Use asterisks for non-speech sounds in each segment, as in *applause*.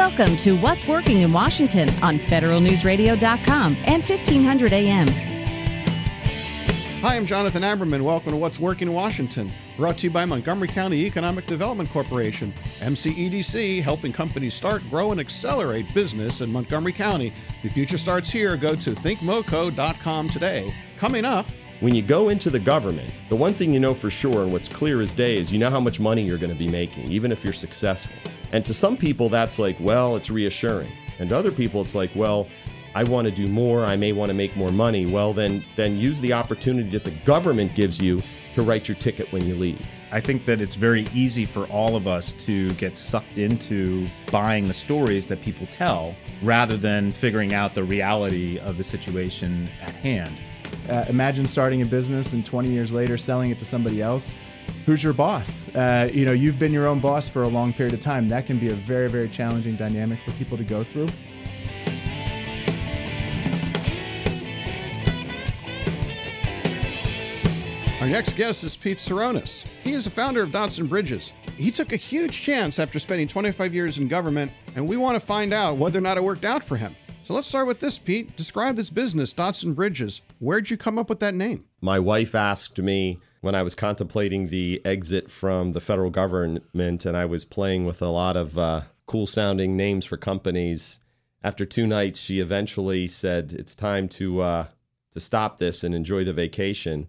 Welcome to What's Working in Washington on federalnewsradio.com and 1500 AM. Hi, I'm Jonathan Aberman. Welcome to What's Working in Washington. Brought to you by Montgomery County Economic Development Corporation, MCEDC, helping companies start, grow, and accelerate business in Montgomery County. The future starts here. Go to thinkmoco.com today. Coming up, when you go into the government, the one thing you know for sure and what's clear as day is you know how much money you're going to be making, even if you're successful. And to some people, that's like, well, it's reassuring. And to other people, it's like, well, I want to do more. I may want to make more money. Well, then, then use the opportunity that the government gives you to write your ticket when you leave. I think that it's very easy for all of us to get sucked into buying the stories that people tell rather than figuring out the reality of the situation at hand. Uh, imagine starting a business and 20 years later selling it to somebody else. Who's your boss? Uh, you know, you've been your own boss for a long period of time. That can be a very, very challenging dynamic for people to go through. Our next guest is Pete Tseronis. He is the founder of Dots and Bridges. He took a huge chance after spending 25 years in government, and we want to find out whether or not it worked out for him. So let's start with this, Pete. Describe this business, Dots and Bridges. Where'd you come up with that name? My wife asked me when I was contemplating the exit from the federal government, and I was playing with a lot of uh, cool sounding names for companies. After two nights, she eventually said, It's time to, uh, to stop this and enjoy the vacation.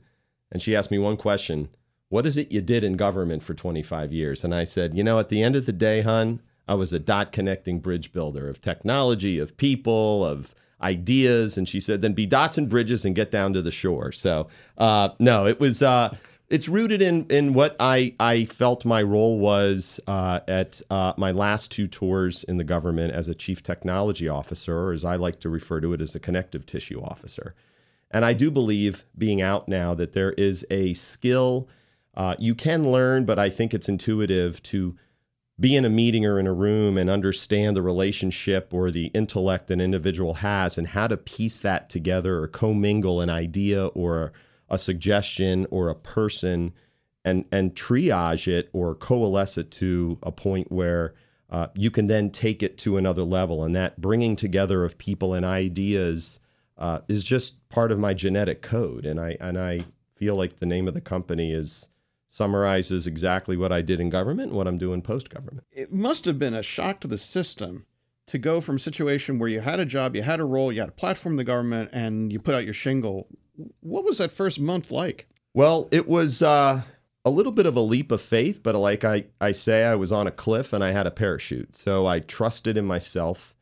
And she asked me one question What is it you did in government for 25 years? And I said, You know, at the end of the day, hun, I was a dot connecting bridge builder of technology, of people, of ideas. And she said, then be dots and bridges and get down to the shore. So, uh, no, it was. Uh, it's rooted in in what I I felt my role was uh, at uh, my last two tours in the government as a chief technology officer, or as I like to refer to it as a connective tissue officer. And I do believe, being out now, that there is a skill uh, you can learn, but I think it's intuitive to be in a meeting or in a room and understand the relationship or the intellect an individual has and how to piece that together or commingle an idea or a suggestion or a person and and triage it or coalesce it to a point where uh, you can then take it to another level. And that bringing together of people and ideas uh, is just part of my genetic code. And I and I feel like the name of the company is summarizes exactly what I did in government and what I'm doing post government. It must have been a shock to the system to go from a situation where you had a job, you had a role, you had a platform in the government, and you put out your shingle. What was that first month like? Well, it was uh, a little bit of a leap of faith, but like I, I say, I was on a cliff and I had a parachute. So I trusted in myself.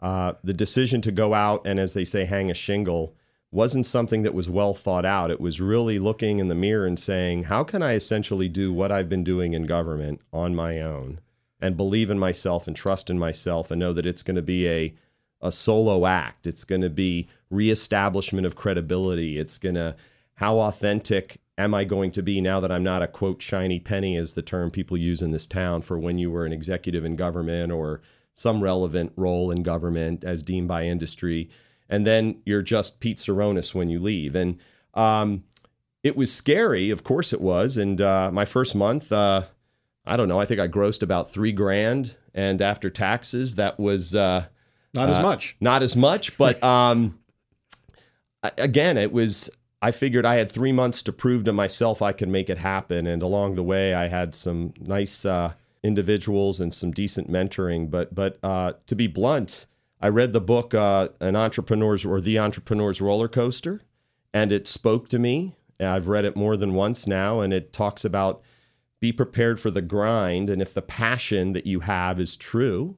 Uh, the decision to go out and, as they say, hang a shingle wasn't something that was well thought out. It was really looking in the mirror and saying, how can I essentially do what I've been doing in government on my own and believe in myself and trust in myself and know that it's going to be a, a solo act. It's going to be reestablishment of credibility. It's going to, how authentic am I going to be now that I'm not a quote shiny penny, is the term people use in this town for when you were an executive in government or some relevant role in government as deemed by industry and then you're just Pete Tseronis when you leave. And um, it was scary, of course it was. And uh, my first month, uh, I don't know, I think I grossed about three grand, and after taxes, that was uh, not as uh, much. Not as much, but *laughs* um, again, it was. I figured I had three months to prove to myself I could make it happen, and along the way, I had some nice uh, individuals and some decent mentoring. But but uh, to be blunt I read the book, uh, An Entrepreneur's or The Entrepreneur's Roller Coaster, and it spoke to me. I've read it more than once now, and it talks about be prepared for the grind. And if the passion that you have is true,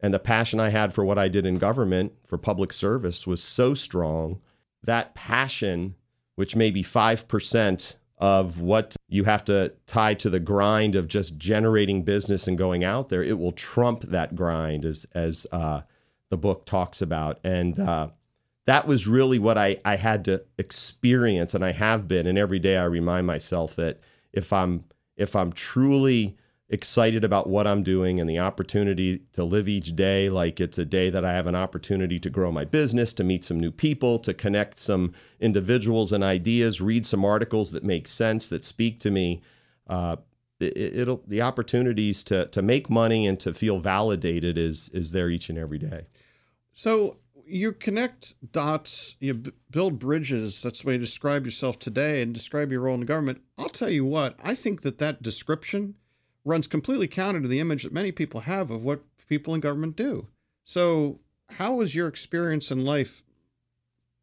and the passion I had for what I did in government for public service was so strong, that passion, which may be 5% of what you have to tie to the grind of just generating business and going out there, it will trump that grind as, as, uh, the book talks about. And uh, that was really what I, I had to experience, and I have been. And every day I remind myself that if I'm if I'm truly excited about what I'm doing and the opportunity to live each day like it's a day that I have an opportunity to grow my business, to meet some new people, to connect some individuals and ideas, read some articles that make sense, that speak to me. Uh, it, it'll the opportunities to to make money and to feel validated is is there each and every day. So you connect dots, you b- build bridges. That's the way you describe yourself today and describe your role in the government. I'll tell you what, I think that that description runs completely counter to the image that many people have of what people in government do. So, how was your experience in life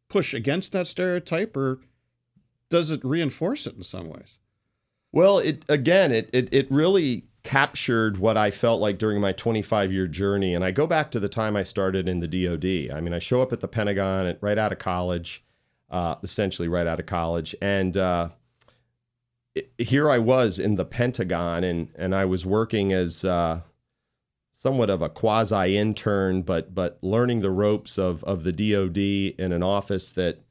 push against that stereotype or does it reinforce it in some ways? Well, it again, it it it really captured what I felt like during my 25 year journey. And I go back to the time I started in the DoD. I mean, I show up at the Pentagon right out of college, uh, essentially right out of college, and uh, it, here I was in the Pentagon, and and I was working as uh, somewhat of a quasi intern, but but learning the ropes of of the DoD in an office that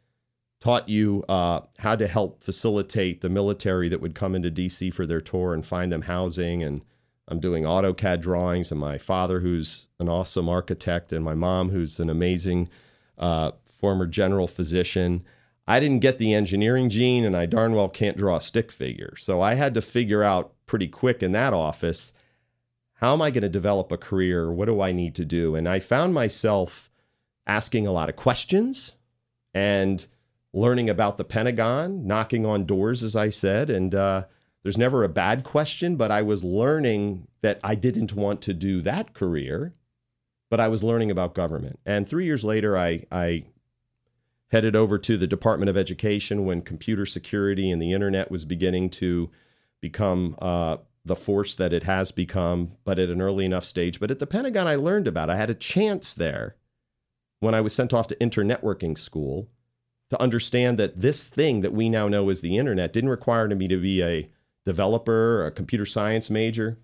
taught you uh, how to help facilitate the military that would come into DC for their tour and find them housing. And I'm doing AutoCAD drawings, and my father, who's an awesome architect, and my mom, who's an amazing uh, former general physician. I didn't get the engineering gene, and I darn well can't draw a stick figure. So I had to figure out pretty quick in that office how am I going to develop a career? What do I need to do? And I found myself asking a lot of questions and learning about the Pentagon, knocking on doors, as I said. And uh, there's never a bad question, but I was learning that I didn't want to do that career, but I was learning about government. And three years later, I, I headed over to the Department of Education when computer security and the internet was beginning to become uh, the force that it has become, but at an early enough stage. But at the Pentagon, I learned about. It. I had a chance there when I was sent off to internetworking school to understand that this thing that we now know as the internet didn't require me to be a developer or a computer science major.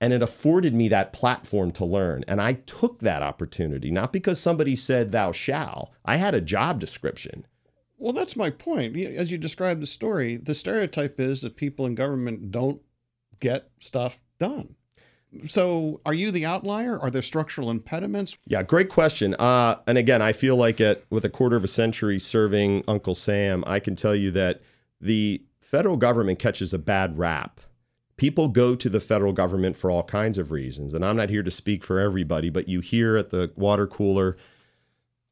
And it afforded me that platform to learn. And I took that opportunity, not because somebody said, thou shall. I had a job description. Well, that's my point. As you describe the story, the stereotype is that people in government don't get stuff done. So, are you the outlier? Are there structural impediments? Yeah, great question. Uh, and again, I feel like it with a quarter of a century serving Uncle Sam, I can tell you that the federal government catches a bad rap. People go to the federal government for all kinds of reasons, and I'm not here to speak for everybody, but you hear at the water cooler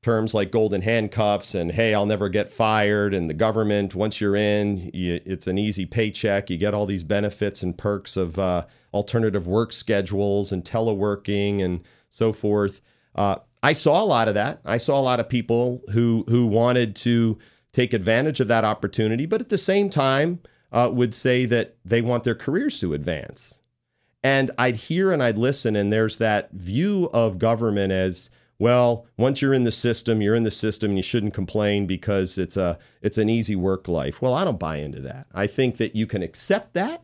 terms like golden handcuffs and hey i'll never get fired and the government once you're in you, it's an easy paycheck you get all these benefits and perks of uh, alternative work schedules and teleworking and so forth uh, i saw a lot of that i saw a lot of people who who wanted to take advantage of that opportunity but at the same time uh, would say that they want their careers to advance and i'd hear and i'd listen and there's that view of government as well, once you're in the system, you're in the system and you shouldn't complain because it's a it's an easy work life. Well, I don't buy into that. I think that you can accept that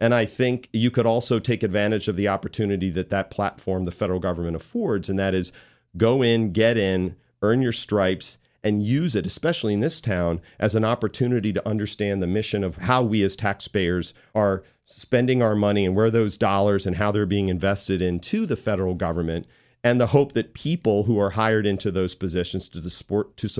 and I think you could also take advantage of the opportunity that that platform the federal government affords and that is go in, get in, earn your stripes and use it, especially in this town, as an opportunity to understand the mission of how we as taxpayers are spending our money and where those dollars and how they're being invested into the federal government and the hope that people who are hired into those positions to support to